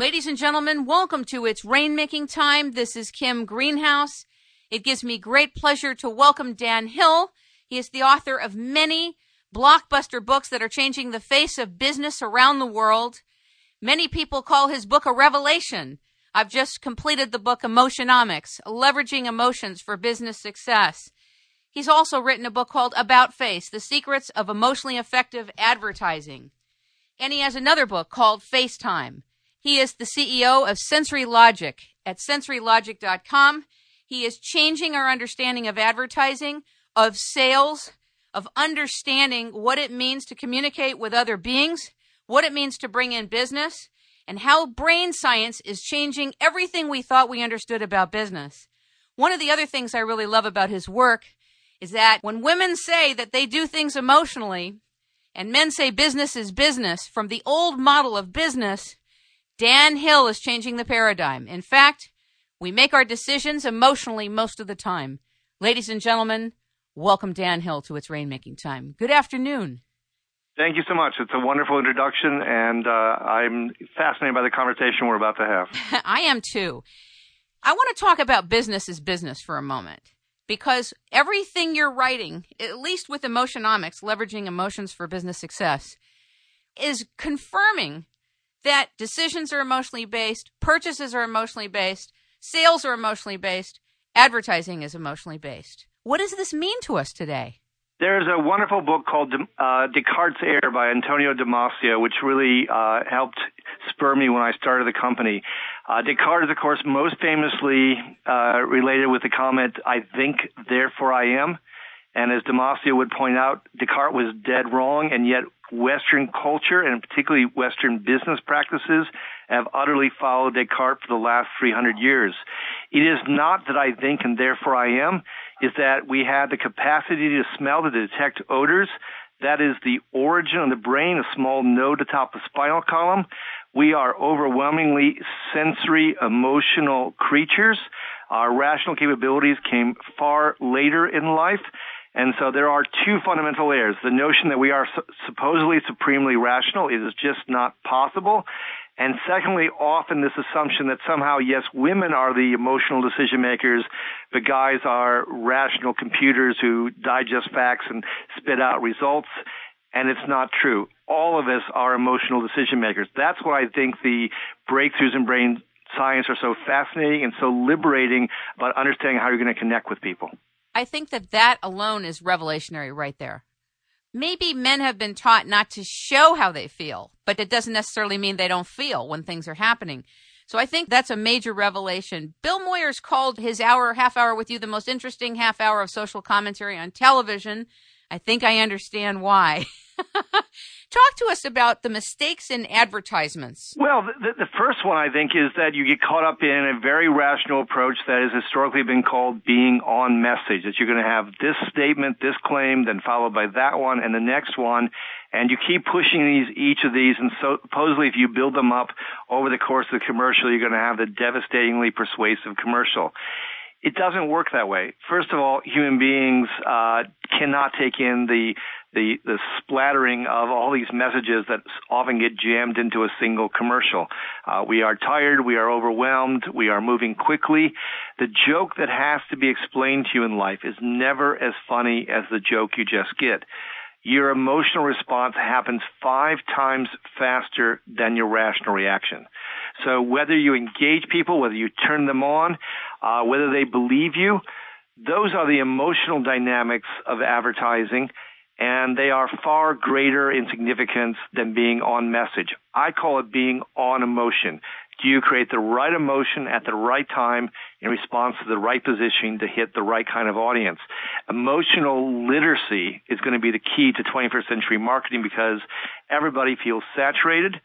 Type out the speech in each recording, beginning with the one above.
Ladies and gentlemen, welcome to It's Rainmaking Time. This is Kim Greenhouse. It gives me great pleasure to welcome Dan Hill. He is the author of many blockbuster books that are changing the face of business around the world. Many people call his book a revelation. I've just completed the book Emotionomics, Leveraging Emotions for Business Success. He's also written a book called About Face, The Secrets of Emotionally Effective Advertising. And he has another book called FaceTime he is the CEO of Sensory Logic at sensorylogic.com. He is changing our understanding of advertising, of sales, of understanding what it means to communicate with other beings, what it means to bring in business, and how brain science is changing everything we thought we understood about business. One of the other things I really love about his work is that when women say that they do things emotionally and men say business is business from the old model of business, Dan Hill is changing the paradigm. In fact, we make our decisions emotionally most of the time. Ladies and gentlemen, welcome Dan Hill to It's Rainmaking Time. Good afternoon. Thank you so much. It's a wonderful introduction, and uh, I'm fascinated by the conversation we're about to have. I am too. I want to talk about business as business for a moment because everything you're writing, at least with Emotionomics, leveraging emotions for business success, is confirming that decisions are emotionally based, purchases are emotionally based, sales are emotionally based, advertising is emotionally based. What does this mean to us today? There's a wonderful book called uh, Descartes' Error by Antonio Damasio, which really uh, helped spur me when I started the company. Uh, Descartes of course, most famously uh, related with the comment, I think, therefore I am. And as Damasio would point out, Descartes was dead wrong, and yet Western culture and particularly Western business practices have utterly followed Descartes for the last 300 years. It is not that I think and therefore I am, is that we have the capacity to smell, to detect odors. That is the origin of the brain, a small node atop the spinal column. We are overwhelmingly sensory, emotional creatures. Our rational capabilities came far later in life. And so there are two fundamental layers. The notion that we are su- supposedly supremely rational is just not possible. And secondly, often this assumption that somehow, yes, women are the emotional decision makers, but guys are rational computers who digest facts and spit out results. And it's not true. All of us are emotional decision makers. That's why I think the breakthroughs in brain science are so fascinating and so liberating about understanding how you're going to connect with people. I think that that alone is revelationary right there. Maybe men have been taught not to show how they feel, but it doesn't necessarily mean they don't feel when things are happening. So I think that's a major revelation. Bill Moyers called his hour, half hour with you the most interesting half hour of social commentary on television. I think I understand why. Talk to us about the mistakes in advertisements. Well, the, the, first one I think is that you get caught up in a very rational approach that has historically been called being on message. That you're going to have this statement, this claim, then followed by that one and the next one, and you keep pushing these each of these. And so, supposedly, if you build them up over the course of the commercial, you're going to have the devastatingly persuasive commercial it doesn't work that way. First of all, human beings uh, cannot take in the the the splattering of all these messages that often get jammed into a single commercial. Uh, we are tired, we are overwhelmed, we are moving quickly. The joke that has to be explained to you in life is never as funny as the joke you just get. Your emotional response happens five times faster than your rational reaction. So whether you engage people, whether you turn them on, uh, whether they believe you, those are the emotional dynamics of advertising and they are far greater in significance than being on message. I call it being on emotion. Do you create the right emotion at the right time in response to the right positioning to hit the right kind of audience? Emotional literacy is going to be the key to 21st century marketing because everybody feels saturated.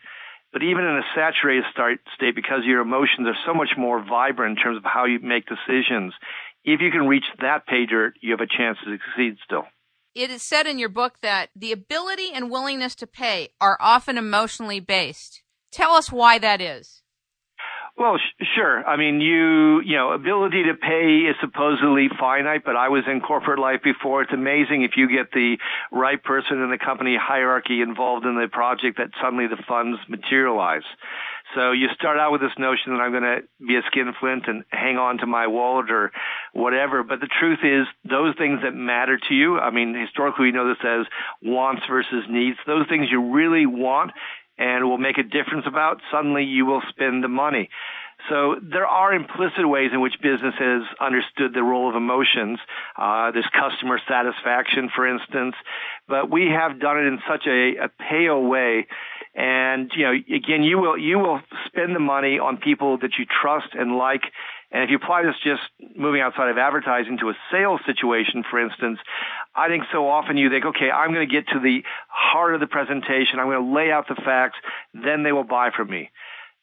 But even in a saturated state, because your emotions are so much more vibrant in terms of how you make decisions, if you can reach that pager, you have a chance to succeed still it is said in your book that the ability and willingness to pay are often emotionally based. Tell us why that is. Well, sure. I mean, you, you know, ability to pay is supposedly finite, but I was in corporate life before. It's amazing if you get the right person in the company hierarchy involved in the project that suddenly the funds materialize. So you start out with this notion that I'm going to be a skinflint and hang on to my wallet or whatever. But the truth is, those things that matter to you, I mean, historically we know this as wants versus needs. Those things you really want and will make a difference about, suddenly you will spend the money. So there are implicit ways in which business has understood the role of emotions. Uh, there's customer satisfaction, for instance, but we have done it in such a, a pale way. And you know, again, you will you will spend the money on people that you trust and like. And if you apply this just moving outside of advertising to a sales situation, for instance, I think so often you think, okay, I'm going to get to the heart of the presentation. I'm going to lay out the facts. Then they will buy from me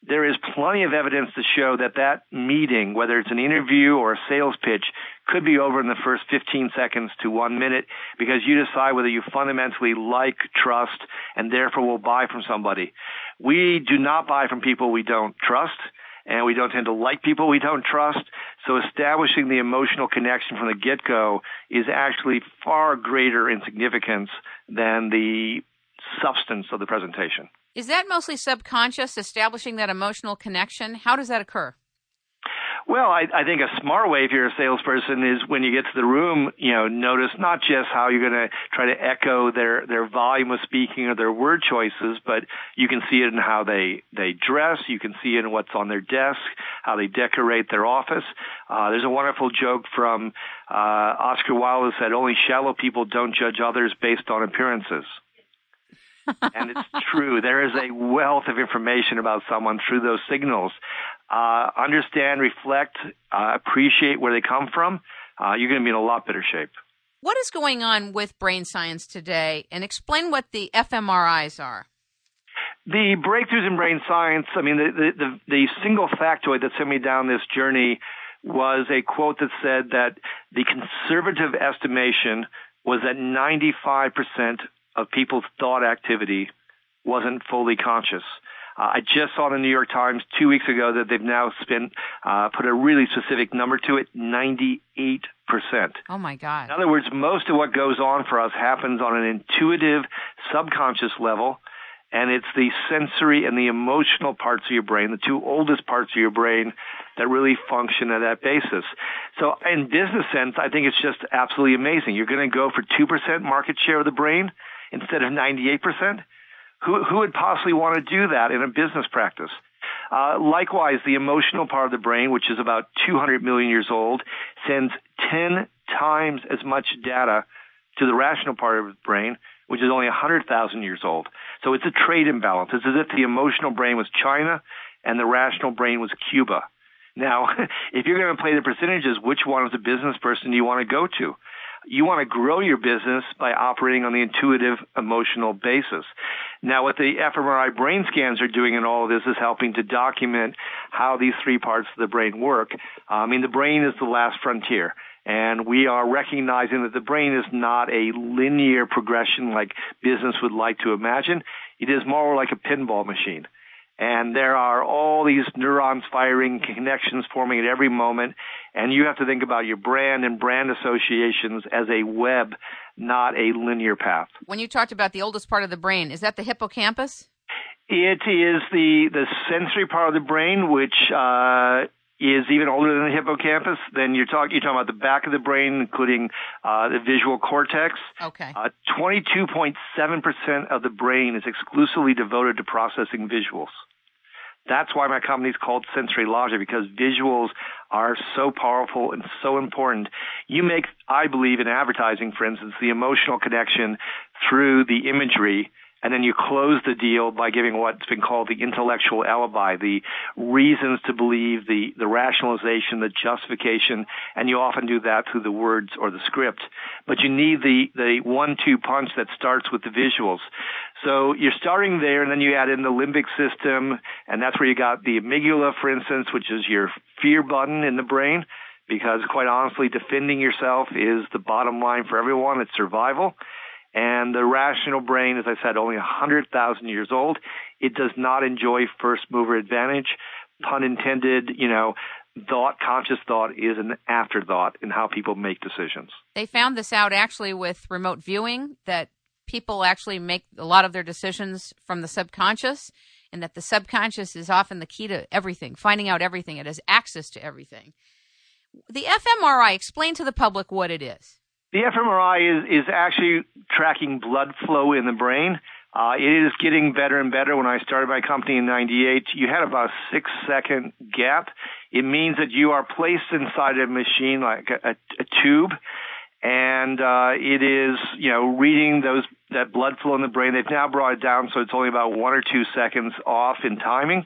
there is plenty of evidence to show that that meeting, whether it's an interview or a sales pitch, could be over in the first 15 seconds to one minute because you decide whether you fundamentally like, trust, and therefore will buy from somebody. We do not buy from people we don't trust and we don't tend to like people we don't trust. So establishing the emotional connection from the get-go is actually far greater in significance than the substance of the presentation. Is that mostly subconscious, establishing that emotional connection? How does that occur? Well, I, I think a smart way if you're a salesperson is when you get to the room, you know, notice not just how you're going to try to echo their their volume of speaking or their word choices, but you can see it in how they they dress. You can see it in what's on their desk, how they decorate their office. Uh, there's a wonderful joke from uh, Oscar Wilde that "Only shallow people don't judge others based on appearances." and it's true. There is a wealth of information about someone through those signals. Uh, understand, reflect, uh, appreciate where they come from. Uh, you're going to be in a lot better shape. What is going on with brain science today? And explain what the fMRIs are. The breakthroughs in brain science, I mean, the, the, the, the single factoid that sent me down this journey was a quote that said that the conservative estimation was that 95% of people's thought activity wasn't fully conscious. Uh, I just saw in the New York Times two weeks ago that they've now spent, uh, put a really specific number to it, 98%. Oh my God. In other words, most of what goes on for us happens on an intuitive, subconscious level, and it's the sensory and the emotional parts of your brain, the two oldest parts of your brain, that really function at that basis. So in business sense, I think it's just absolutely amazing. You're going to go for 2% market share of the brain instead of 98%? Who, who would possibly want to do that in a business practice? Uh, likewise, the emotional part of the brain, which is about 200 million years old, sends 10 times as much data to the rational part of the brain, which is only 100,000 years old. So it's a trade imbalance. It's as if the emotional brain was China and the rational brain was Cuba. Now, if you're going to play the percentages, which one as a business person do you want to go to? You want to grow your business by operating on the intuitive emotional basis. Now what the fMRI brain scans are doing in all of this is helping to document how these three parts of the brain work. Uh, I mean, the brain is the last frontier. And we are recognizing that the brain is not a linear progression like business would like to imagine. It is more like a pinball machine and there are all these neurons firing, connections forming at every moment, and you have to think about your brand and brand associations as a web, not a linear path. When you talked about the oldest part of the brain, is that the hippocampus? It is the the sensory part of the brain, which uh, is even older than the hippocampus. Then you're talking you're talking about the back of the brain, including uh, the visual cortex. Okay. Uh, 22.7 percent of the brain is exclusively devoted to processing visuals. That's why my company is called Sensory Logic because visuals are so powerful and so important. You make, I believe, in advertising, for instance, the emotional connection through the imagery and then you close the deal by giving what's been called the intellectual alibi, the reasons to believe, the, the rationalization, the justification, and you often do that through the words or the script. But you need the, the one-two punch that starts with the visuals. So you're starting there, and then you add in the limbic system, and that's where you got the amygdala, for instance, which is your fear button in the brain because quite honestly, defending yourself is the bottom line for everyone. It's survival. And the rational brain, as I said, only 100,000 years old. It does not enjoy first mover advantage. Pun intended, you know, thought, conscious thought is an afterthought in how people make decisions. They found this out actually with remote viewing that people actually make a lot of their decisions from the subconscious. and that the subconscious is often the key to everything, finding out everything. It has access to everything. The fMRI, explain to the public what it is. The fMRI is, is actually tracking blood flow in the brain. Uh, it is getting better and better. When I started my company in 98, you had about a six second gap. It means that you are placed inside a machine like a, a, tube and uh, it is you know reading those that blood flow in the brain. They've now brought it down so it's only about one or two seconds off in timing,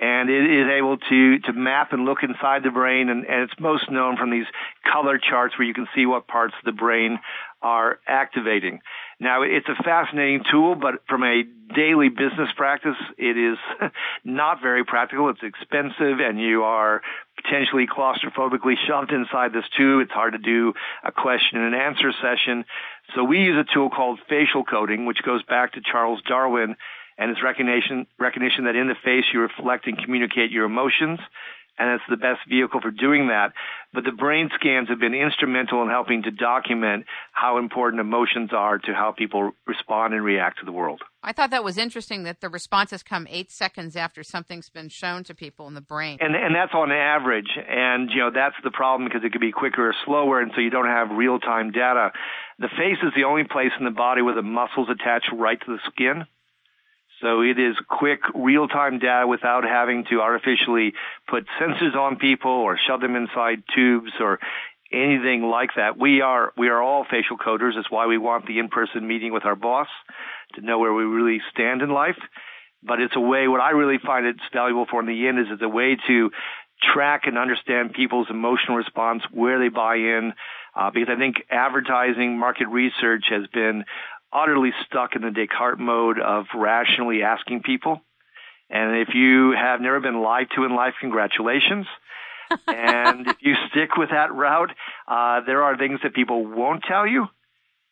and it is able to to map and look inside the brain. And, and it's most known from these color charts where you can see what parts of the brain are activating. Now, it's a fascinating tool, but from a daily business practice, it is not very practical. It's expensive and you are potentially claustrophobically shoved inside this tube. It's hard to do a question and answer session. So we use a tool called facial coding, which goes back to Charles Darwin and its recognition, recognition that in the face you reflect and communicate your emotions and it's the best vehicle for doing that. But the brain scans have been instrumental in helping to document how important emotions are to how people respond and react to the world. I thought that was interesting that the responses come eight seconds after something's been shown to people in the brain. And and that's on average. And you know that's the problem because it could be quicker or slower, and so you don't have real time data. The face is the only place in the body where the muscles attach right to the skin. So it is quick, real-time data without having to artificially put sensors on people or shove them inside tubes or anything like that. We are we are all facial coders. That's why we want the in-person meeting with our boss to know where we really stand in life. But it's a way. What I really find it's valuable for in the end is it's a way to track and understand people's emotional response, where they buy in, uh, because I think advertising market research has been utterly stuck in the Descartes mode of rationally asking people. And if you have never been lied to in life, congratulations. and if you stick with that route, uh, there are things that people won't tell you.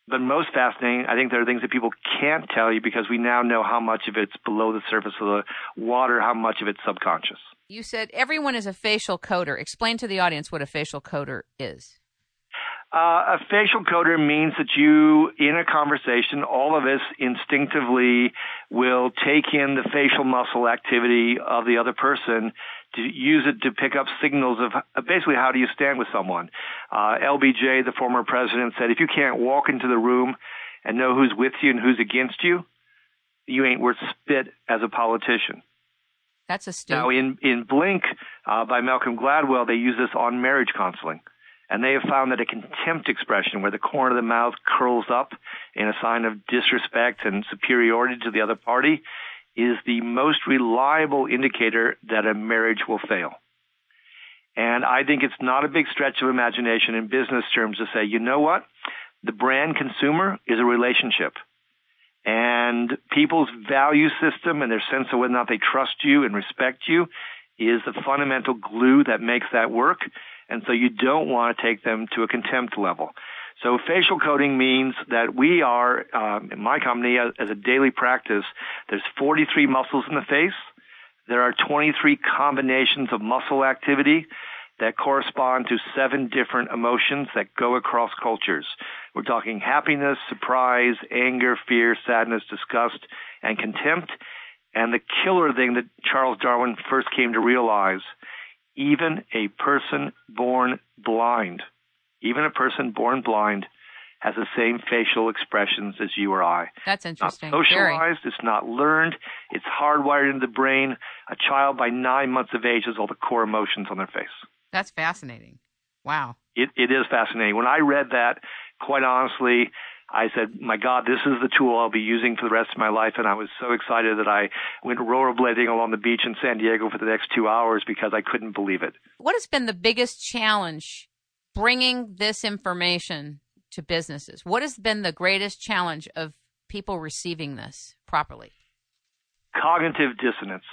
But most fascinating, I think there are things that people can't tell you because we now know how much of it's below the surface of the water, how much of it's subconscious. You said everyone is a facial coder. Explain to the audience what a facial coder is. Uh, a facial coder means that you, in a conversation, all of us instinctively will take in the facial muscle activity of the other person to use it to pick up signals of basically how do you stand with someone. Uh, LBJ, the former president, said if you can't walk into the room and know who's with you and who's against you, you ain't worth spit as a politician. That's a Now, in in Blink uh, by Malcolm Gladwell, they use this on marriage counseling. And they have found that a contempt expression where the corner of the mouth curls up in a sign of disrespect and superiority to the other party is the most reliable indicator that a marriage will fail. And I think it's not a big stretch of imagination in business terms to say, you know what? The brand consumer is a relationship. And people's value system and their sense of whether or not they trust you and respect you is the fundamental glue that makes that work and so you don't want to take them to a contempt level. So facial coding means that we are, um, in my company, as, as a daily practice, there's 43 muscles in the face. There are 23 combinations of muscle activity that correspond to seven different emotions that go across cultures. We're talking happiness, surprise, anger, fear, sadness, disgust, and contempt. And the killer thing that Charles Darwin first came to realize even a person born blind, even a person born blind has the same facial expressions as you or I. That's interesting. Not socialized, Very. it's not learned, it's hardwired into the brain. A child by nine months of age has all the core emotions on their face. That's fascinating. Wow. It, it is fascinating. When I read that, quite honestly, I said, my God, this is the tool I'll be using for the rest of my life. And I was so excited that I went rollerblading along the beach in San Diego for the next two hours because I couldn't believe it. What has been the biggest challenge bringing this information to businesses? What has been the greatest challenge of people receiving this properly? Cognitive dissonance,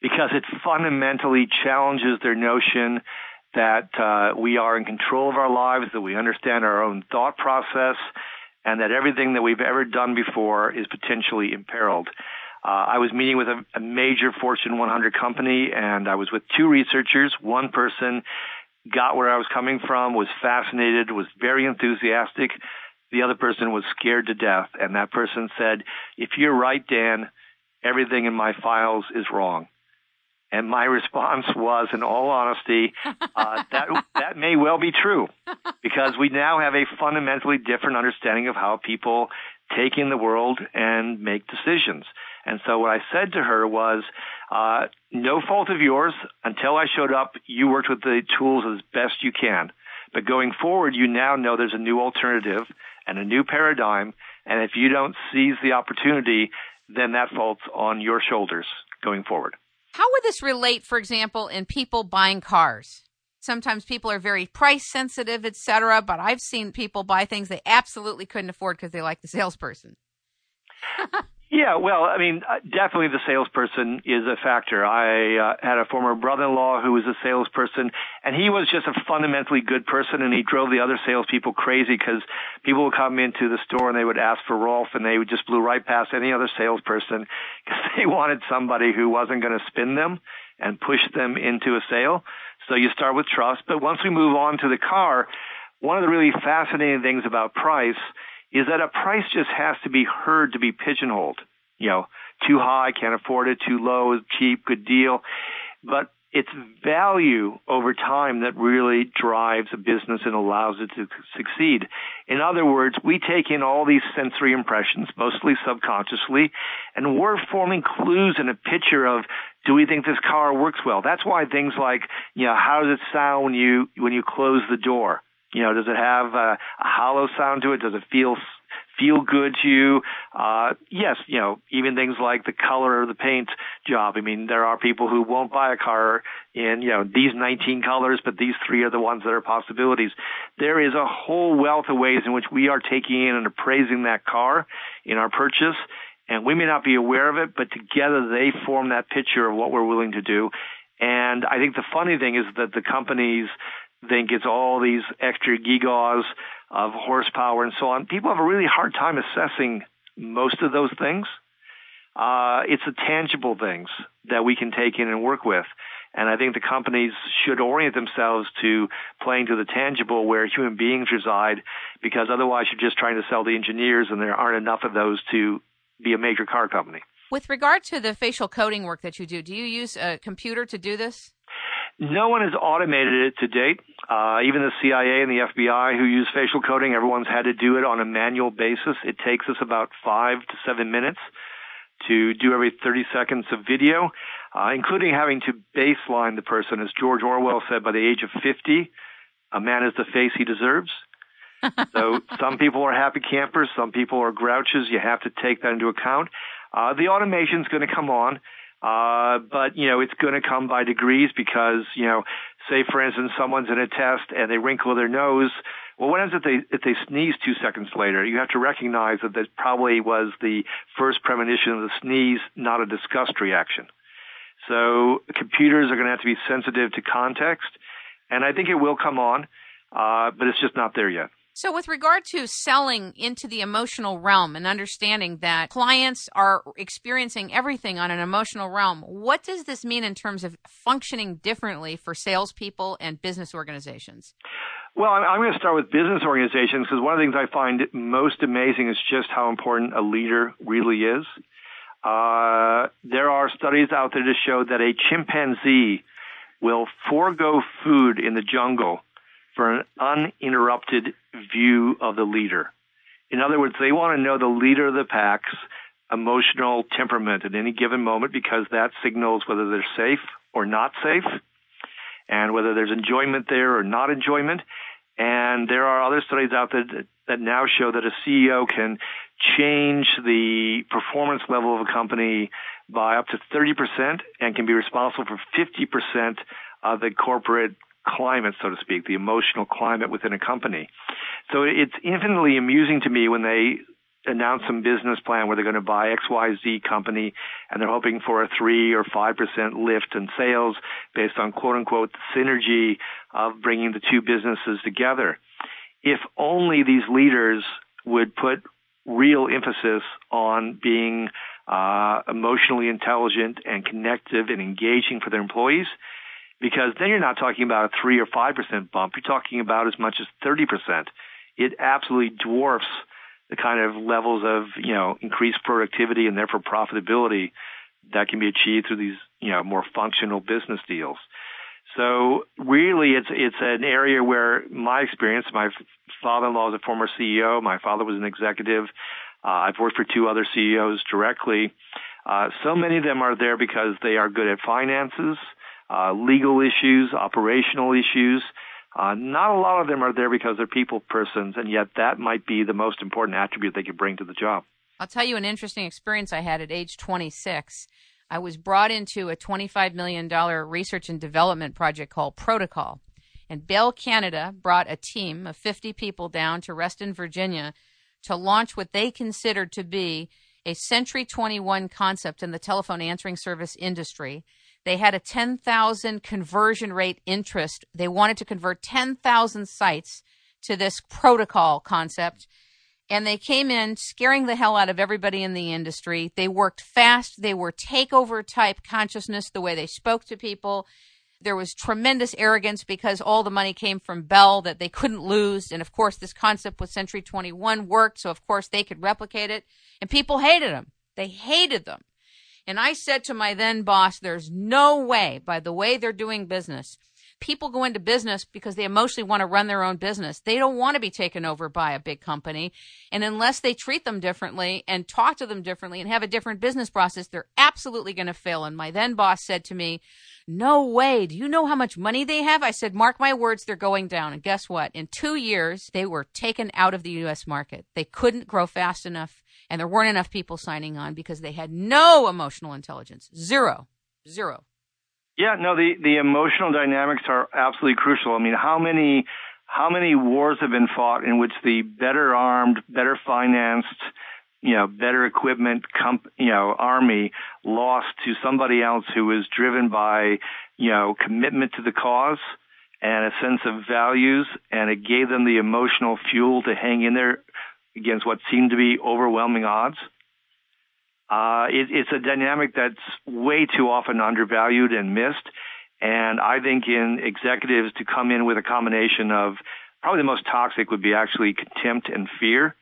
because it fundamentally challenges their notion that uh, we are in control of our lives, that we understand our own thought process, and that everything that we've ever done before is potentially imperiled. Uh, I was meeting with a, a major Fortune 100 company, and I was with two researchers. One person got where I was coming from, was fascinated, was very enthusiastic. The other person was scared to death, and that person said, "If you're right, Dan." everything in my files is wrong. And my response was, in all honesty, uh, that that may well be true, because we now have a fundamentally different understanding of how people take in the world and make decisions. And so what I said to her was, uh, no fault of yours. Until I showed up, you worked with the tools as best you can. But going forward, you now know there's a new alternative and a new paradigm. And if you don't seize the opportunity, then that falls on your shoulders going forward. How would this relate, for example, in people buying cars? Sometimes people are very price sensitive, etc. But I've seen people buy things they absolutely couldn't afford because they like the salesperson. Yeah, well, I mean, uh, definitely the salesperson is a factor. I uh, had a former brother-in-law who was a salesperson, and he was just a fundamentally good person, and he drove the other salespeople crazy because people would come into the store and they would ask for Rolf, and they would just blew right past any other salesperson because they wanted somebody who wasn't going to spin them and push them into a sale. So you start with trust, but once we move on to the car, one of the really fascinating things about price – is that a price just has to be heard to be pigeonholed. You know, too high, can't afford it, too low, cheap, good deal. But it's value over time that really drives a business and allows it to succeed. In other words, we take in all these sensory impressions, mostly subconsciously, and we're forming clues and a picture of do we think this car works well? That's why things like, you know, how does it sound when you when you close the door? You know, does it have a, a hollow sound to it? Does it feel feel good to you? Uh, yes, you know, even things like the color of the paint job. I mean, there are people who won't buy a car in, you know, these 19 colors, but these three are the ones that are possibilities. There is a whole wealth of ways in which we are taking in and appraising that car in our purchase. And we may not be aware of it, but together they form that picture of what we're willing to do. And I think the funny thing is that the companies think it's all these extra gigaws of horsepower and so on. People have a really hard time assessing most of those things. Uh, it's the tangible things that we can take in and work with. And I think the companies should orient themselves to playing to the tangible where human beings reside because otherwise you're just trying to sell the engineers and there aren't enough of those to be a major car company. With regard to the facial coding work that you do, do you use a computer to do this? No one has automated it to date. Uh, even the CIA and the FBI who use facial coding, everyone's had to do it on a manual basis. It takes us about five to seven minutes to do every 30 seconds of video, uh, including having to baseline the person. As George Orwell said, by the age of 50, a man is the face he deserves. so some people are happy campers, some people are grouches. You have to take that into account. Uh, the automation is going to come on. Uh, but you know, it's going to come by degrees because you know, say for instance, someone's in a test and they wrinkle their nose. Well, what happens if they if they sneeze two seconds later? You have to recognize that that probably was the first premonition of the sneeze, not a disgust reaction. So computers are going to have to be sensitive to context, and I think it will come on, uh, but it's just not there yet. So, with regard to selling into the emotional realm and understanding that clients are experiencing everything on an emotional realm, what does this mean in terms of functioning differently for salespeople and business organizations? Well, I'm going to start with business organizations because one of the things I find most amazing is just how important a leader really is. Uh, there are studies out there to show that a chimpanzee will forego food in the jungle for an uninterrupted view of the leader. In other words, they want to know the leader of the pack's emotional temperament at any given moment because that signals whether they're safe or not safe and whether there's enjoyment there or not enjoyment. And there are other studies out there that, that now show that a CEO can change the performance level of a company by up to 30% and can be responsible for 50% of the corporate climate, so to speak, the emotional climate within a company. So it's infinitely amusing to me when they announce some business plan where they're going to buy XYZ company and they're hoping for a three or five percent lift in sales based on quote unquote synergy of bringing the two businesses together. If only these leaders would put real emphasis on being uh, emotionally intelligent and connective and engaging for their employees, because then you're not talking about a 3 or 5% bump. You're talking about as much as 30%. It absolutely dwarfs the kind of levels of, you know, increased productivity and therefore profitability that can be achieved through these, you know, more functional business deals. So really, it's it's an area where my experience. My father-in-law is a former CEO. My father was an executive. Uh, I've worked for two other CEOs directly. Uh, so many of them are there because they are good at finances, uh, legal issues, operational issues. Uh, not a lot of them are there because they're people persons, and yet that might be the most important attribute they could bring to the job. I'll tell you an interesting experience I had at age 26. I was brought into a $25 million research and development project called Protocol. And Bell Canada brought a team of 50 people down to Reston, Virginia to launch what they considered to be a Century 21 concept in the telephone answering service industry. They had a 10,000 conversion rate interest. They wanted to convert 10,000 sites to this protocol concept and they came in scaring the hell out of everybody in the industry. They worked fast. They were takeover type consciousness, the way they spoke to people. There was tremendous arrogance because all the money came from Bell that they couldn't lose. And of course, this concept with Century 21 worked. So of course they could replicate it and people hated them. They hated them. And I said to my then boss, there's no way by the way they're doing business people go into business because they emotionally want to run their own business. They don't want to be taken over by a big company. And unless they treat them differently and talk to them differently and have a different business process, they're absolutely going to fail. And my then boss said to me, no way. Do you know how much money they have? I said, mark my words, they're going down. And guess what? In two years, they were taken out of the U.S. market. They couldn't grow fast enough and there weren't enough people signing on because they had no emotional intelligence. Zero. Zero. Yeah, no, the, the emotional dynamics are absolutely crucial. I mean, how many, how many wars have been fought in which the better armed, better financed, you know, better equipment, comp, you know, army lost to somebody else who was driven by, you know, commitment to the cause and a sense of values, and it gave them the emotional fuel to hang in there against what seemed to be overwhelming odds. Uh, it, it's a dynamic that's way too often undervalued and missed. And I think in executives to come in with a combination of probably the most toxic would be actually contempt and fear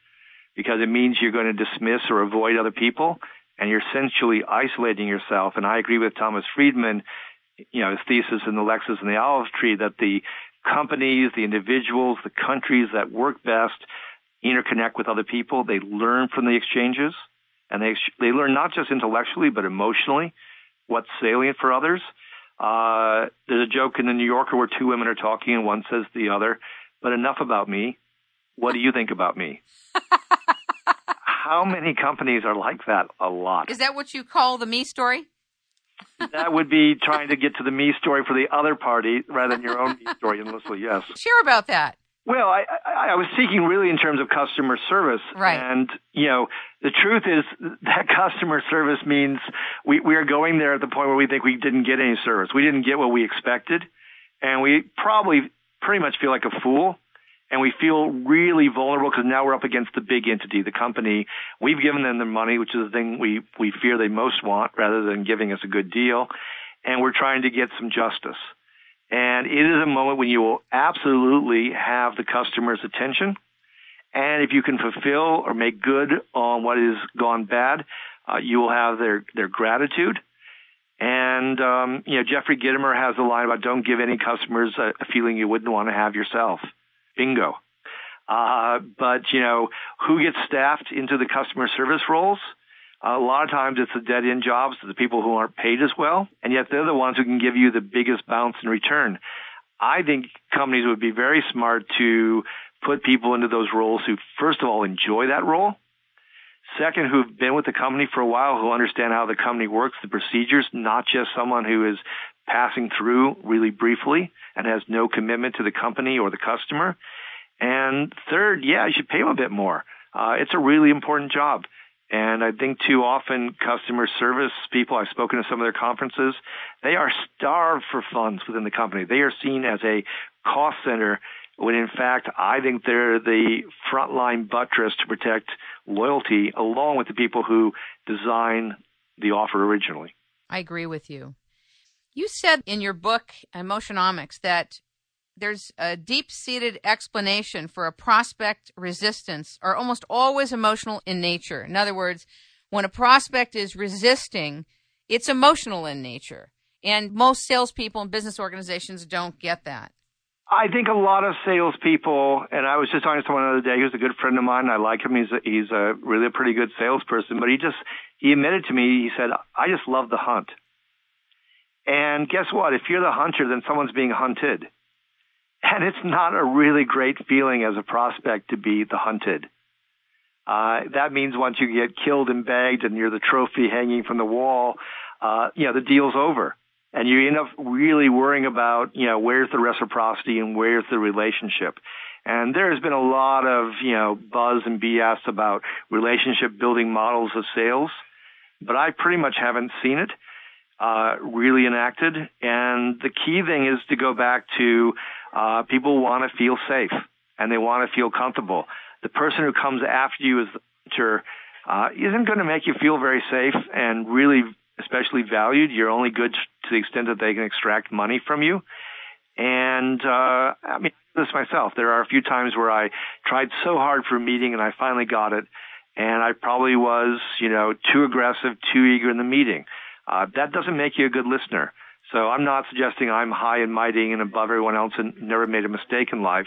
because it means you're going to dismiss or avoid other people and you're essentially isolating yourself. And I agree with Thomas Friedman, you know, his thesis in the Lexus and the Olive Tree that the companies, the individuals, the countries that work best interconnect with other people. They learn from the exchanges and they they learn not just intellectually but emotionally what's salient for others. Uh, there's a joke in the New Yorker where two women are talking and one says to the other, "But enough about me. What do you think about me?" How many companies are like that? A lot. Is that what you call the me story? that would be trying to get to the me story for the other party rather than your own me story endlessly. Yes. Share about that. Well, I, I, I was speaking really in terms of customer service. Right. And, you know, the truth is that customer service means we, we are going there at the point where we think we didn't get any service. We didn't get what we expected. And we probably pretty much feel like a fool. And we feel really vulnerable because now we're up against the big entity, the company. We've given them the money, which is the thing we, we fear they most want rather than giving us a good deal. And we're trying to get some justice. And it is a moment when you will absolutely have the customer's attention. And if you can fulfill or make good on what has gone bad, uh, you will have their, their gratitude. And, um, you know, Jeffrey Gitomer has a line about don't give any customers a, a feeling you wouldn't want to have yourself. Bingo. Uh, but, you know, who gets staffed into the customer service roles? A lot of times it's the dead end jobs, the people who aren't paid as well, and yet they're the ones who can give you the biggest bounce in return. I think companies would be very smart to put people into those roles who, first of all, enjoy that role. Second, who've been with the company for a while, who understand how the company works, the procedures, not just someone who is passing through really briefly and has no commitment to the company or the customer. And third, yeah, you should pay them a bit more. Uh, it's a really important job. And I think too often customer service people, I've spoken to some of their conferences, they are starved for funds within the company. They are seen as a cost center when in fact I think they're the frontline buttress to protect loyalty along with the people who design the offer originally. I agree with you. You said in your book, Emotionomics, that there's a deep seated explanation for a prospect resistance are almost always emotional in nature. In other words, when a prospect is resisting, it's emotional in nature. And most salespeople and business organizations don't get that. I think a lot of salespeople, and I was just talking to someone the other day who's a good friend of mine. I like him. He's a, he's a really a pretty good salesperson, but he just he admitted to me. He said, "I just love the hunt." And guess what? If you're the hunter, then someone's being hunted, and it's not a really great feeling as a prospect to be the hunted. Uh, that means once you get killed and bagged, and you're the trophy hanging from the wall, uh, you know the deal's over and you end up really worrying about, you know, where's the reciprocity and where's the relationship. And there has been a lot of, you know, buzz and BS about relationship building models of sales, but I pretty much haven't seen it uh, really enacted. And the key thing is to go back to uh, people want to feel safe and they want to feel comfortable. The person who comes after you the uh, isn't going to make you feel very safe and really especially valued. You're only good to the extent that they can extract money from you. And uh, I mean this myself. There are a few times where I tried so hard for a meeting and I finally got it, and I probably was, you know, too aggressive, too eager in the meeting. Uh, that doesn't make you a good listener. So I'm not suggesting I'm high and mighty and above everyone else and never made a mistake in life,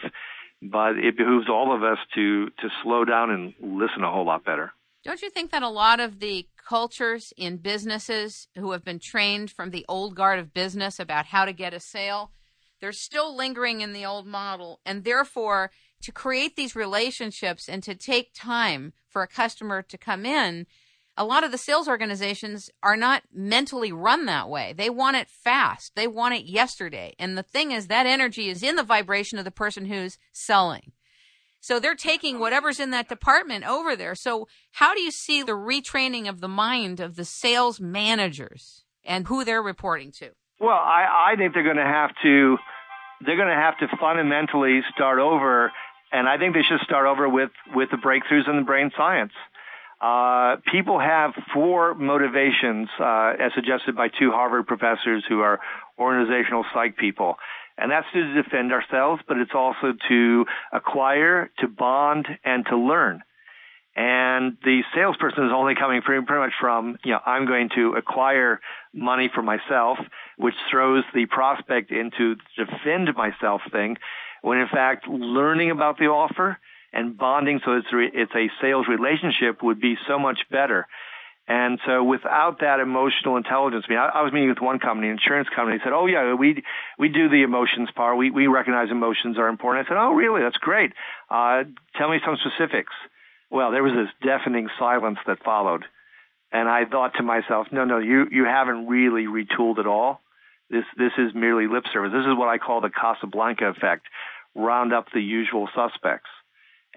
but it behooves all of us to to slow down and listen a whole lot better. Don't you think that a lot of the cultures in businesses who have been trained from the old guard of business about how to get a sale, they're still lingering in the old model. And therefore, to create these relationships and to take time for a customer to come in, a lot of the sales organizations are not mentally run that way. They want it fast. They want it yesterday. And the thing is that energy is in the vibration of the person who's selling. So they're taking whatever's in that department over there. So how do you see the retraining of the mind of the sales managers and who they're reporting to? Well, I, I think they're going to have to they're going to have to fundamentally start over, and I think they should start over with with the breakthroughs in the brain science. Uh, people have four motivations, uh, as suggested by two Harvard professors who are organizational psych people. And that's to defend ourselves, but it's also to acquire, to bond, and to learn. And the salesperson is only coming pretty, pretty much from, you know, I'm going to acquire money for myself, which throws the prospect into the defend myself thing, when in fact learning about the offer and bonding so it's, it's a sales relationship would be so much better. And so without that emotional intelligence, I mean, I, I was meeting with one company, an insurance company, said, oh yeah, we, we do the emotions part. We, we recognize emotions are important. I said, oh really? That's great. Uh, tell me some specifics. Well, there was this deafening silence that followed. And I thought to myself, no, no, you, you haven't really retooled at all. This, this is merely lip service. This is what I call the Casablanca effect. Round up the usual suspects.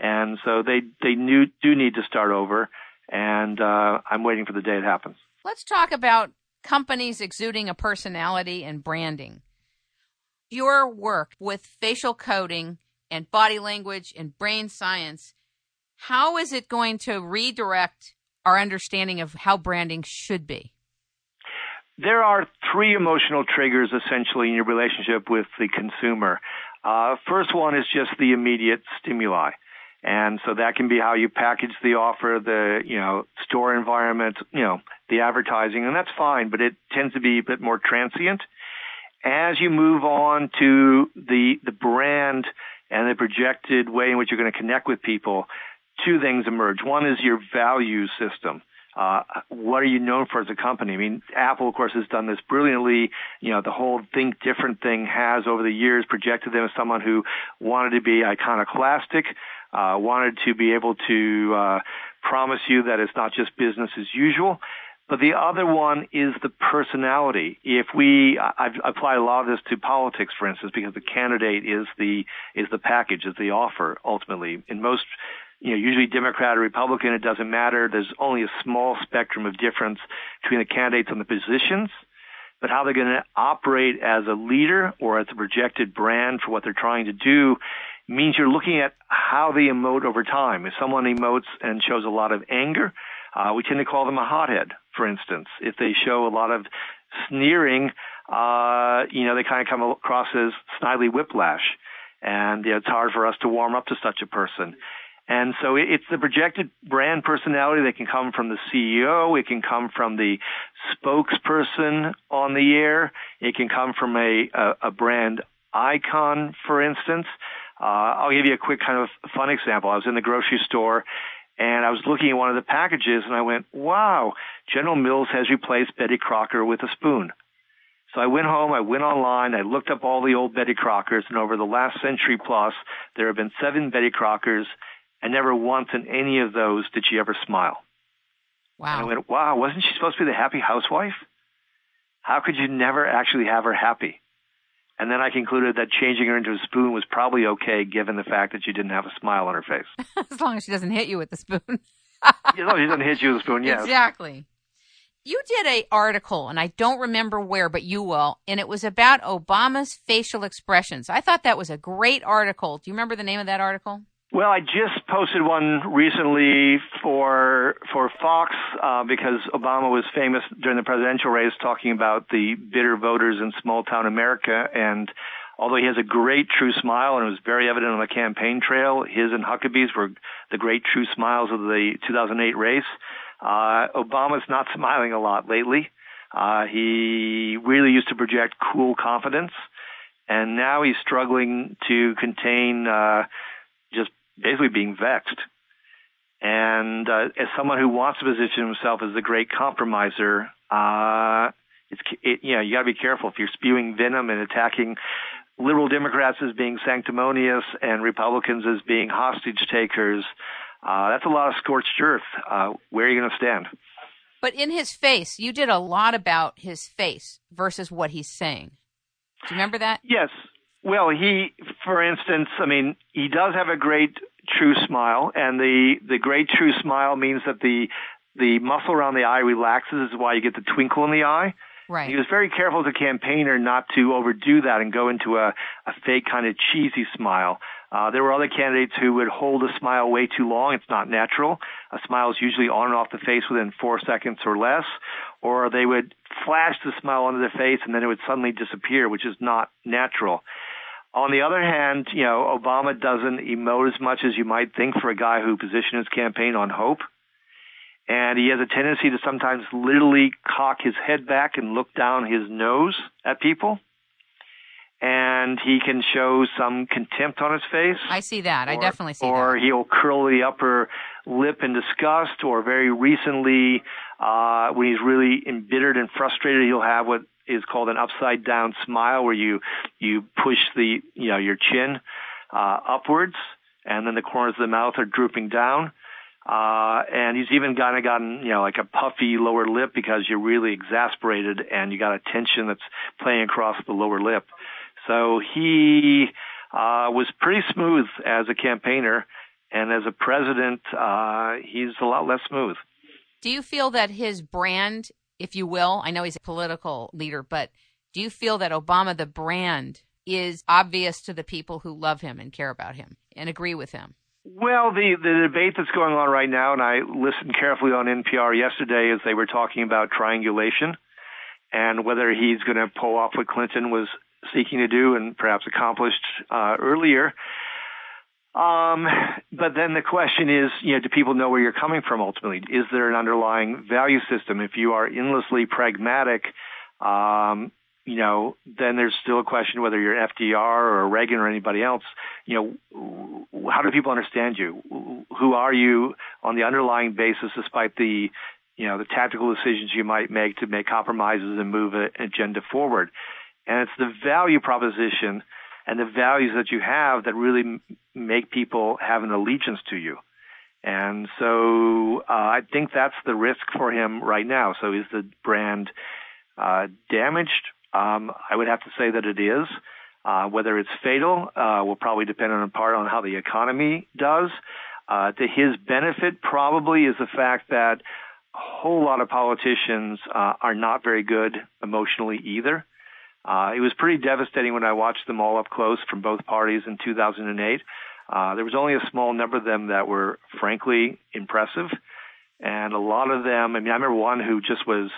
And so they, they knew, do need to start over and uh, I'm waiting for the day it happens. Let's talk about companies exuding a personality and branding. Your work with facial coding and body language and brain science, how is it going to redirect our understanding of how branding should be? There are three emotional triggers essentially in your relationship with the consumer. Uh, first one is just the immediate stimuli. And so that can be how you package the offer, the, you know, store environment, you know, the advertising, and that's fine, but it tends to be a bit more transient. As you move on to the, the brand and the projected way in which you're going to connect with people, two things emerge. One is your value system. Uh, what are you known for as a company? I mean, Apple, of course, has done this brilliantly. You know, the whole think different thing has over the years projected them as someone who wanted to be iconoclastic, uh, wanted to be able to uh, promise you that it's not just business as usual. But the other one is the personality. If we, I've applied a lot of this to politics, for instance, because the candidate is the is the package, is the offer ultimately. In most, you know, usually Democrat or Republican, it doesn't matter. There's only a small spectrum of difference between the candidates and the positions. But how they're going to operate as a leader or as a projected brand for what they're trying to do means you're looking at how they emote over time. If someone emotes and shows a lot of anger, uh, we tend to call them a hothead, for instance. If they show a lot of sneering, uh, you know, they kind of come across as snidely whiplash. And you know, it's hard for us to warm up to such a person. And so it's the projected brand personality that can come from the CEO. It can come from the spokesperson on the air. It can come from a, a, a brand icon, for instance. Uh, I'll give you a quick kind of fun example. I was in the grocery store and I was looking at one of the packages and I went, wow, General Mills has replaced Betty Crocker with a spoon. So I went home, I went online, I looked up all the old Betty Crockers, and over the last century plus, there have been seven Betty Crockers, and never once in any of those did she ever smile. Wow. And I went, wow, wasn't she supposed to be the happy housewife? How could you never actually have her happy? And then I concluded that changing her into a spoon was probably okay given the fact that she didn't have a smile on her face. as long as she doesn't hit you with the spoon. as long as she doesn't hit you with a spoon, yes. Exactly. You did a article, and I don't remember where, but you will, and it was about Obama's facial expressions. I thought that was a great article. Do you remember the name of that article? Well, I just posted one recently for for Fox uh, because Obama was famous during the presidential race talking about the bitter voters in small town America, and although he has a great true smile and it was very evident on the campaign trail, his and Huckabee's were the great true smiles of the 2008 race. Uh, Obama's not smiling a lot lately. Uh, he really used to project cool confidence, and now he's struggling to contain uh, just basically being vexed. And uh, as someone who wants to position himself as the great compromiser, uh, it's it, you know you got to be careful if you're spewing venom and attacking liberal Democrats as being sanctimonious and Republicans as being hostage takers. Uh, that's a lot of scorched earth. Uh, where are you going to stand? But in his face, you did a lot about his face versus what he's saying. Do you remember that? Yes. Well, he, for instance, I mean, he does have a great true smile, and the the great true smile means that the the muscle around the eye relaxes, is why you get the twinkle in the eye. Right. He was very careful as a campaigner not to overdo that and go into a, a fake kind of cheesy smile. Uh, there were other candidates who would hold a smile way too long. It's not natural. A smile is usually on and off the face within four seconds or less. Or they would flash the smile onto their face and then it would suddenly disappear, which is not natural. On the other hand, you know, Obama doesn't emote as much as you might think for a guy who positioned his campaign on hope. And he has a tendency to sometimes literally cock his head back and look down his nose at people and he can show some contempt on his face. I see that. Or, I definitely see or that. Or he'll curl the upper lip in disgust, or very recently, uh, when he's really embittered and frustrated, he'll have what is called an upside down smile, where you you push the you know your chin uh, upwards, and then the corners of the mouth are drooping down. Uh, and he's even kind of gotten, you know, like a puffy lower lip because you're really exasperated and you got a tension that's playing across the lower lip. So he uh, was pretty smooth as a campaigner, and as a president, uh, he's a lot less smooth. Do you feel that his brand, if you will, I know he's a political leader, but do you feel that Obama, the brand, is obvious to the people who love him and care about him and agree with him? Well, the the debate that's going on right now, and I listened carefully on NPR yesterday as they were talking about triangulation and whether he's going to pull off what Clinton was seeking to do and perhaps accomplished uh, earlier. Um, but then the question is, you know, do people know where you're coming from ultimately? Is there an underlying value system? If you are endlessly pragmatic, um, you know, then there's still a question whether you're FDR or Reagan or anybody else. You know, how do people understand you? Who are you on the underlying basis, despite the, you know, the tactical decisions you might make to make compromises and move an agenda forward? And it's the value proposition and the values that you have that really m- make people have an allegiance to you. And so uh, I think that's the risk for him right now. So is the brand uh, damaged? Um, I would have to say that it is. Uh, whether it's fatal uh, will probably depend on part on how the economy does. Uh, to his benefit, probably is the fact that a whole lot of politicians uh, are not very good emotionally either. Uh, it was pretty devastating when I watched them all up close from both parties in 2008. Uh, there was only a small number of them that were frankly impressive. And a lot of them, I mean, I remember one who just was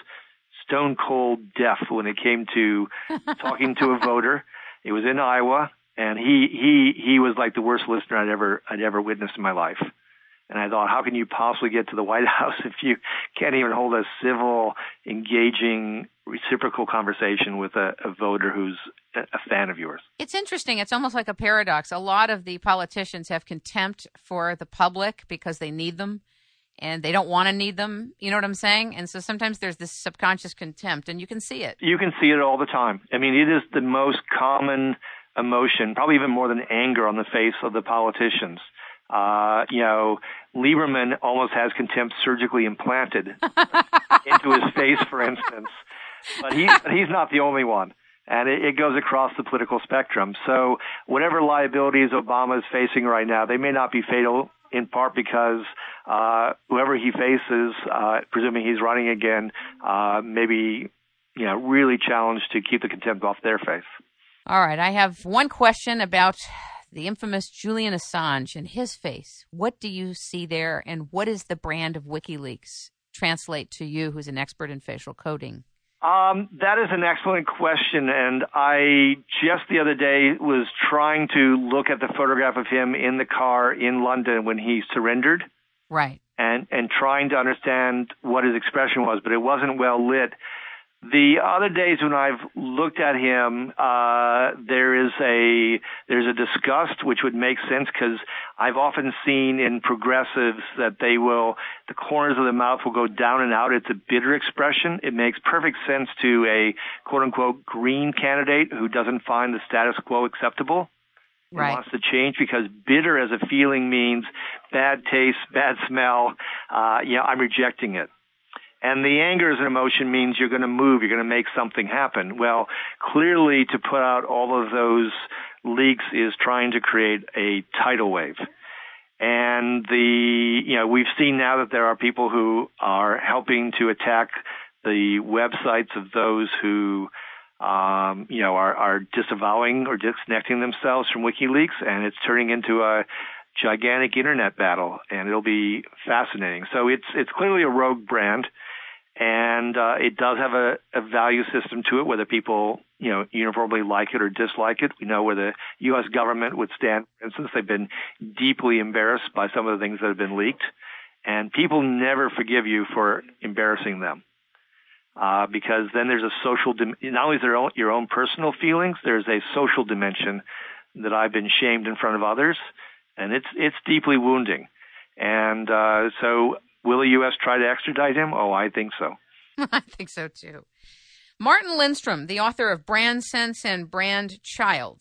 stone cold deaf when it came to talking to a voter. It was in Iowa. and he he he was like the worst listener I'd ever I'd ever witnessed in my life. And I thought, how can you possibly get to the White House if you can't even hold a civil, engaging, reciprocal conversation with a, a voter who's a fan of yours? It's interesting. It's almost like a paradox. A lot of the politicians have contempt for the public because they need them and they don't want to need them. You know what I'm saying? And so sometimes there's this subconscious contempt, and you can see it. You can see it all the time. I mean, it is the most common emotion, probably even more than anger on the face of the politicians. Uh, you know, Lieberman almost has contempt surgically implanted into his face, for instance. But he, he's not the only one. And it, it goes across the political spectrum. So whatever liabilities Obama is facing right now, they may not be fatal in part because uh, whoever he faces, uh, presuming he's running again, uh, maybe you know really challenged to keep the contempt off their face. All right, I have one question about the infamous Julian Assange and his face. What do you see there, and what is the brand of WikiLeaks translate to you, who's an expert in facial coding? Um, that is an excellent question, and I just the other day was trying to look at the photograph of him in the car in London when he surrendered. Right. And and trying to understand what his expression was, but it wasn't well lit. The other days when I've looked at him, uh, there is a there's a disgust which would make sense because I've often seen in progressives that they will the corners of the mouth will go down and out. It's a bitter expression. It makes perfect sense to a quote unquote green candidate who doesn't find the status quo acceptable. Right. wants to change because bitter as a feeling means bad taste, bad smell. Uh, yeah, I'm rejecting it. And the anger as an emotion means you're going to move, you're going to make something happen. Well, clearly to put out all of those leaks is trying to create a tidal wave. And the, you know, we've seen now that there are people who are helping to attack the websites of those who, um, you know, are, are disavowing or disconnecting themselves from WikiLeaks, and it's turning into a gigantic internet battle, and it'll be fascinating. So it's it's clearly a rogue brand and uh, it does have a, a value system to it, whether people you know uniformly like it or dislike it. We know where the U.S. government would stand. For instance, they've been deeply embarrassed by some of the things that have been leaked, and people never forgive you for embarrassing them. Uh, because then there's a social, dim- not only is there your own personal feelings, there's a social dimension that I've been shamed in front of others, and it's it's deeply wounding. And uh, so Will the U.S. try to extradite him? Oh, I think so. I think so too. Martin Lindstrom, the author of Brand Sense and Brand Child,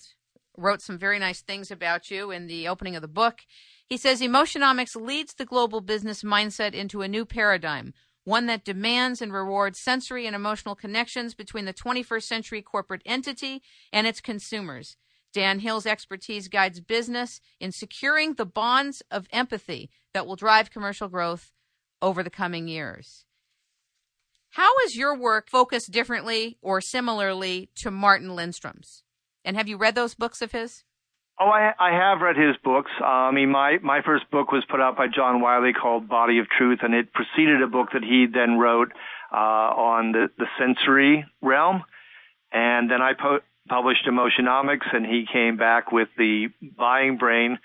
wrote some very nice things about you in the opening of the book. He says Emotionomics leads the global business mindset into a new paradigm, one that demands and rewards sensory and emotional connections between the 21st century corporate entity and its consumers. Dan Hill's expertise guides business in securing the bonds of empathy that will drive commercial growth over the coming years. How is your work focused differently or similarly to Martin Lindstrom's? And have you read those books of his? Oh, I, I have read his books. Uh, I mean, my, my first book was put out by John Wiley called Body of Truth, and it preceded a book that he then wrote uh, on the, the sensory realm. And then I po- published Emotionomics, and he came back with the buying brain.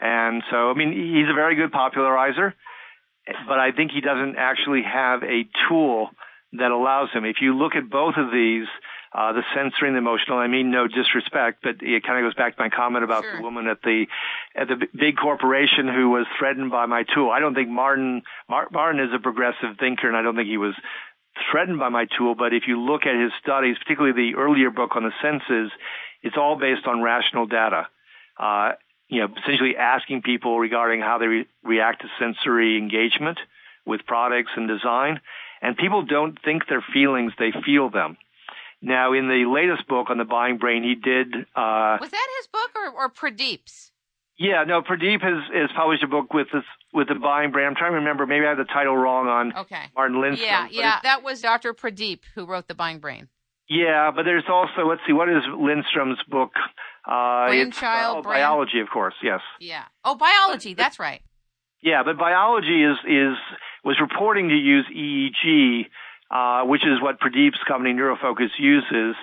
And so, I mean, he's a very good popularizer but I think he doesn't actually have a tool that allows him. If you look at both of these, uh, the sensory and the emotional, I mean no disrespect, but it kind of goes back to my comment about sure. the woman at the at the big corporation who was threatened by my tool. I don't think Martin Martin is a progressive thinker, and I don't think he was threatened by my tool. But if you look at his studies, particularly the earlier book on the senses, it's all based on rational data. Uh, you know, essentially asking people regarding how they re- react to sensory engagement with products and design. And people don't think their feelings, they feel them. Now, in the latest book on the buying brain, he did. Uh, Was that his book or, or Pradeep's? Yeah, no, Pradeep has, has published a book with this with the buying brain. I'm trying to remember. Maybe I have the title wrong on okay. Martin Lindstrom. Yeah, yeah, that was Dr. Pradeep who wrote the buying brain. Yeah, but there's also let's see, what is Lindstrom's book? Uh, Brainchild, uh, brain... Buyology, of course. Yes. Yeah. Oh, Buyology. That's right. Yeah, but Buyology is is was reporting to use EEG, uh, which is what Pradeep's company Neurofocus uses.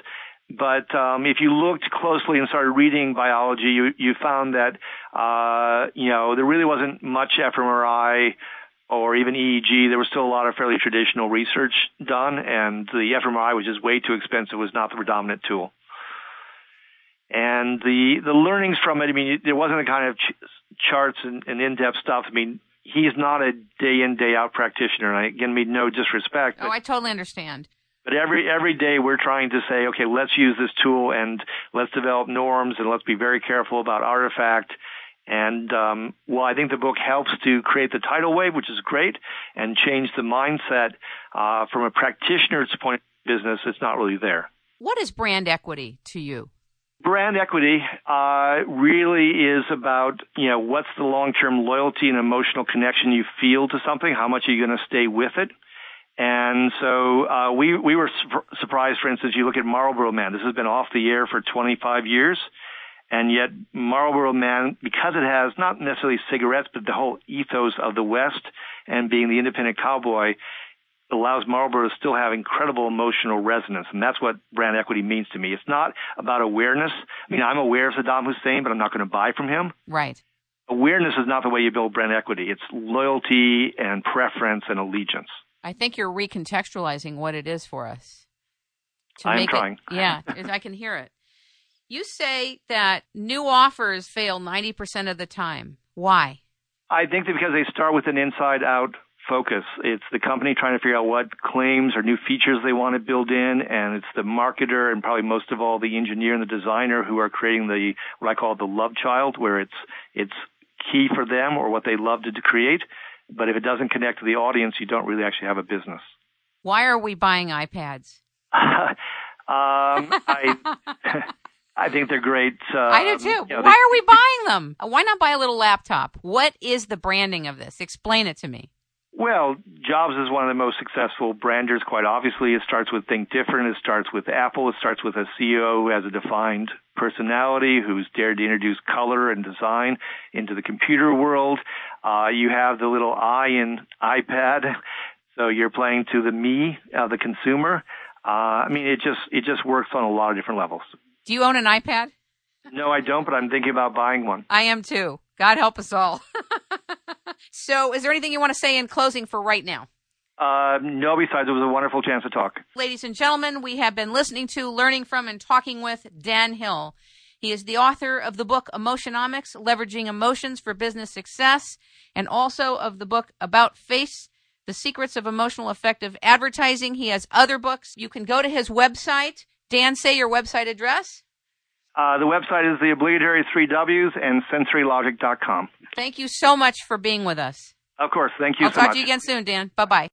but um, if you looked closely and started reading Buyology, you you found that uh, you know there really wasn't much fMRI or even EEG. There was still a lot of fairly traditional research done, and the fMRI was just way too expensive. Was not the predominant tool. And the the learnings from it, I mean, there wasn't the kind of ch- charts and, and in-depth stuff. I mean, he's not a day in day out practitioner. And I again mean no disrespect. Oh, I totally understand. But every every day we're trying to say, okay, let's use this tool and let's develop norms and let's be very careful about artifact. And um, well, I think the book helps to create the tidal wave, which is great, and change the mindset uh, from a practitioner's point of business. It's not really there. What is brand equity to you? Brand equity uh, really is about you know what's the long-term loyalty and emotional connection you feel to something. How much are you going to stay with it? And so uh, we we were su- surprised. For instance, you look at Marlboro Man. This has been off the air for 25 years, and yet Marlboro Man, because it has not necessarily cigarettes, but the whole ethos of the West and being the independent cowboy, allows Marlboro to still have incredible emotional resonance. And that's what brand equity means to me. It's not about awareness. I mean, I'm aware of Saddam Hussein, but I'm not going to buy from him. Right. Awareness is not the way you build brand equity. It's loyalty and preference and allegiance. I think you're recontextualizing what it is for us. I'm trying. It, yeah, I can hear it. You say that new offers fail 90% of the time. Why? I think that because they start with an inside out focus. It's the company trying to figure out what claims or new features they want to build in, and it's the marketer and probably most of all the engineer and the designer who are creating the what I call the love child, where it's it's key for them or what they love to create. But if it doesn't connect to the audience, you don't really actually have a business. Why are we buying iPads? um, I. I think they're great. Um, I do too. You know, Why they, are we buying them? Why not buy a little laptop? What is the branding of this? Explain it to me. Well, Jobs is one of the most successful branders, quite obviously. It starts with Think Different. It starts with Apple. It starts with a CEO who has a defined personality, who's dared to introduce color and design into the computer world. Uh, you have the little I in iPad. So you're playing to the me, uh, the consumer. Uh, I mean, it just, it just works on a lot of different levels. Do you own an iPad? No, I don't, but I'm thinking about buying one. I am too. God help us all. so, is there anything you want to say in closing for right now? Uh, no, besides, it was a wonderful chance to talk. Ladies and gentlemen, we have been listening to, learning from, and talking with Dan Hill. He is the author of the book Emotionomics Leveraging Emotions for Business Success, and also of the book About Face The Secrets of Emotional Effective Advertising. He has other books. You can go to his website. Dan, say your website address. Uh, the website is the obligatory three W's and sensorylogic.com. Thank you so much for being with us. Of course. Thank you I'll so talk to you again soon, Dan. Bye bye.